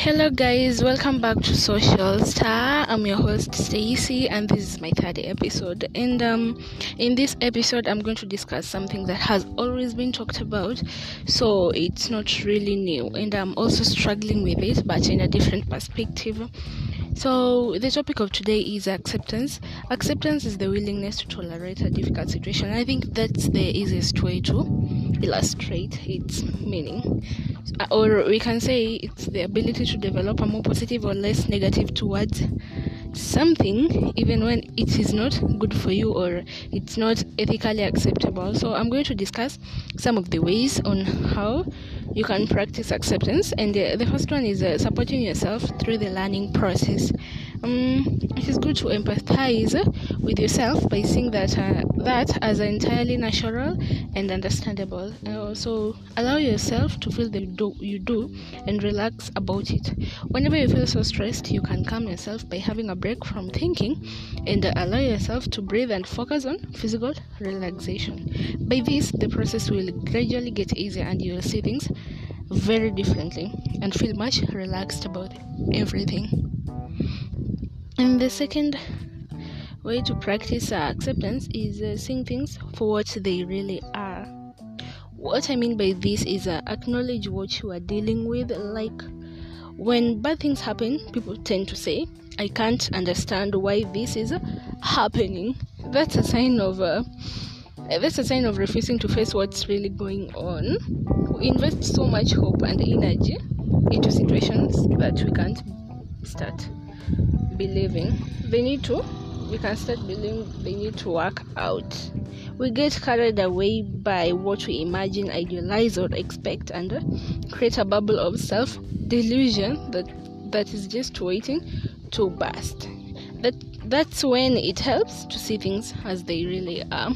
Hello guys, welcome back to Social Star. I'm your host Stacy and this is my third episode. And um in this episode I'm going to discuss something that has always been talked about, so it's not really new and I'm also struggling with it but in a different perspective. So, the topic of today is acceptance. Acceptance is the willingness to tolerate a difficult situation. I think that's the easiest way to illustrate its meaning. Or we can say it's the ability to develop a more positive or less negative towards something, even when it is not good for you or it's not ethically acceptable. So, I'm going to discuss some of the ways on how you can practice acceptance. And uh, the first one is uh, supporting yourself through the learning process. Um, it is good to empathize with yourself by seeing that uh, that as entirely natural and understandable. And also allow yourself to feel the do you do and relax about it. Whenever you feel so stressed, you can calm yourself by having a break from thinking and uh, allow yourself to breathe and focus on physical relaxation. By this, the process will gradually get easier and you will see things very differently and feel much relaxed about everything. And the second way to practice acceptance is uh, seeing things for what they really are. What I mean by this is uh, acknowledge what you are dealing with. Like when bad things happen, people tend to say, I can't understand why this is happening. That's a sign of. Uh, that's a sign of refusing to face what's really going on. We invest so much hope and energy into situations that we can't start believing they need to we can start believing they need to work out. We get carried away by what we imagine idealize or expect and create a bubble of self delusion that that is just waiting to burst. That that's when it helps to see things as they really are.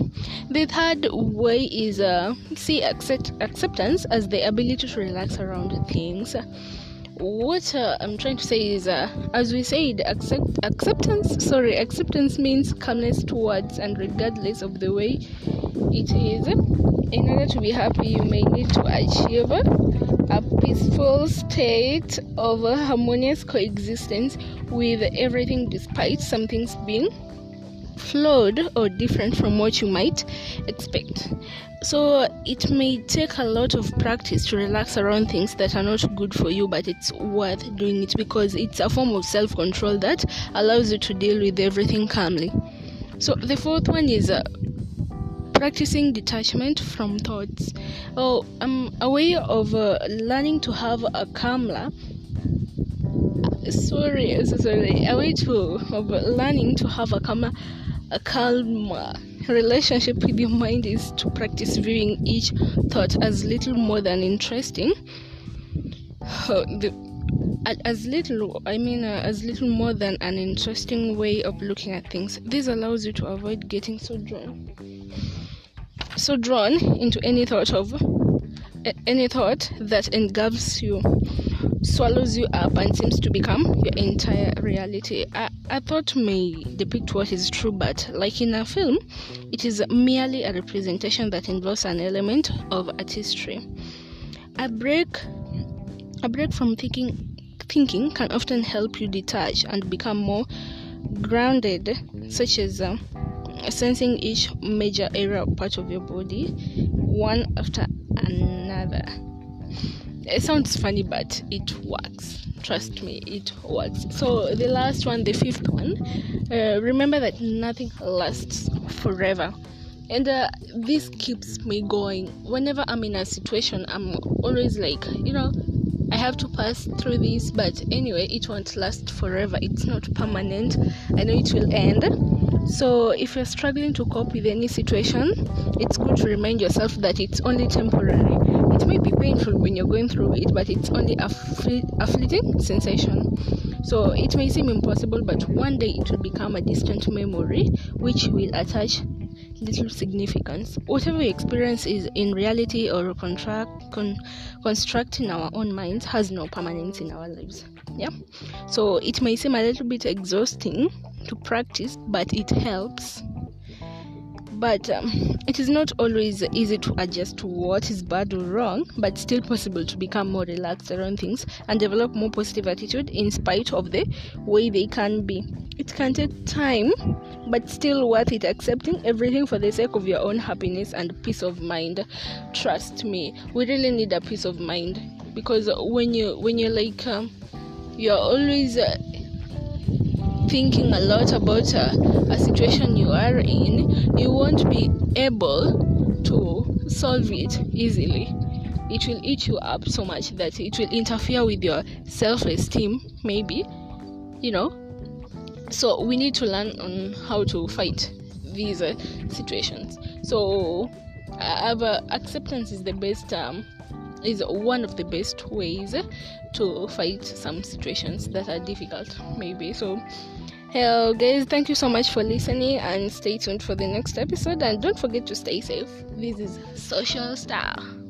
The third way is uh, see accept, acceptance as the ability to relax around things what uh, I'm trying to say is, uh, as we said, accept acceptance. Sorry, acceptance means calmness towards and regardless of the way it is. In order to be happy, you may need to achieve a peaceful state of harmonious coexistence with everything, despite some things being flawed or different from what you might expect. So it may take a lot of practice to relax around things that are not good for you, but it's worth doing it because it's a form of self control that allows you to deal with everything calmly. So the fourth one is uh, practicing detachment from thoughts. Oh, um, a way of uh, learning to have a calmer sorry, so sorry. A way to of learning to have a calmer a calm relationship with your mind is to practice viewing each thought as little more than interesting. the, as little, I mean, uh, as little more than an interesting way of looking at things. This allows you to avoid getting so drawn, so drawn into any thought of any thought that engulfs you swallows you up and seems to become your entire reality. A, a thought may depict what is true, but like in a film, it is merely a representation that involves an element of artistry. A break, a break from thinking, thinking can often help you detach and become more grounded, such as. Uh, sensing each major area part of your body one after another it sounds funny but it works. Trust me it works. So the last one the fifth one uh, remember that nothing lasts forever. And uh, this keeps me going. Whenever i'm in a situation i'm always like you know i have to pass through this but anyway it won't last forever. It's not permanent. I know it will end. So if you're struggling to cope with any situation it's good to remind yourself that it's only temporary it may be painful when you're going through it, but it's only a, a fleeting sensation. So it may seem impossible, but one day it will become a distant memory which will attach little significance. Whatever we experience is in reality or contract con- construct in our own minds has no permanence in our lives. Yeah. So it may seem a little bit exhausting to practice, but it helps but um, it is not always easy to adjust to what is bad or wrong but still possible to become more relaxed around things and develop more positive attitude in spite of the way they can be. It can take time but still worth it accepting everything for the sake of your own happiness and peace of mind. Trust me we really need a peace of mind because when you when you're like um, you're always uh, thinking a lot about uh, a situation you are in, you won't be able to solve it easily. It will eat you up so much that it will interfere with your self esteem, maybe, you know. So, we need to learn on how to fight these uh, situations. So, uh, acceptance is the best um, is one of the best ways to fight some situations that are difficult maybe. So hello guys thank you so much for listening and stay tuned for the next episode. And don't forget to stay safe. This is social style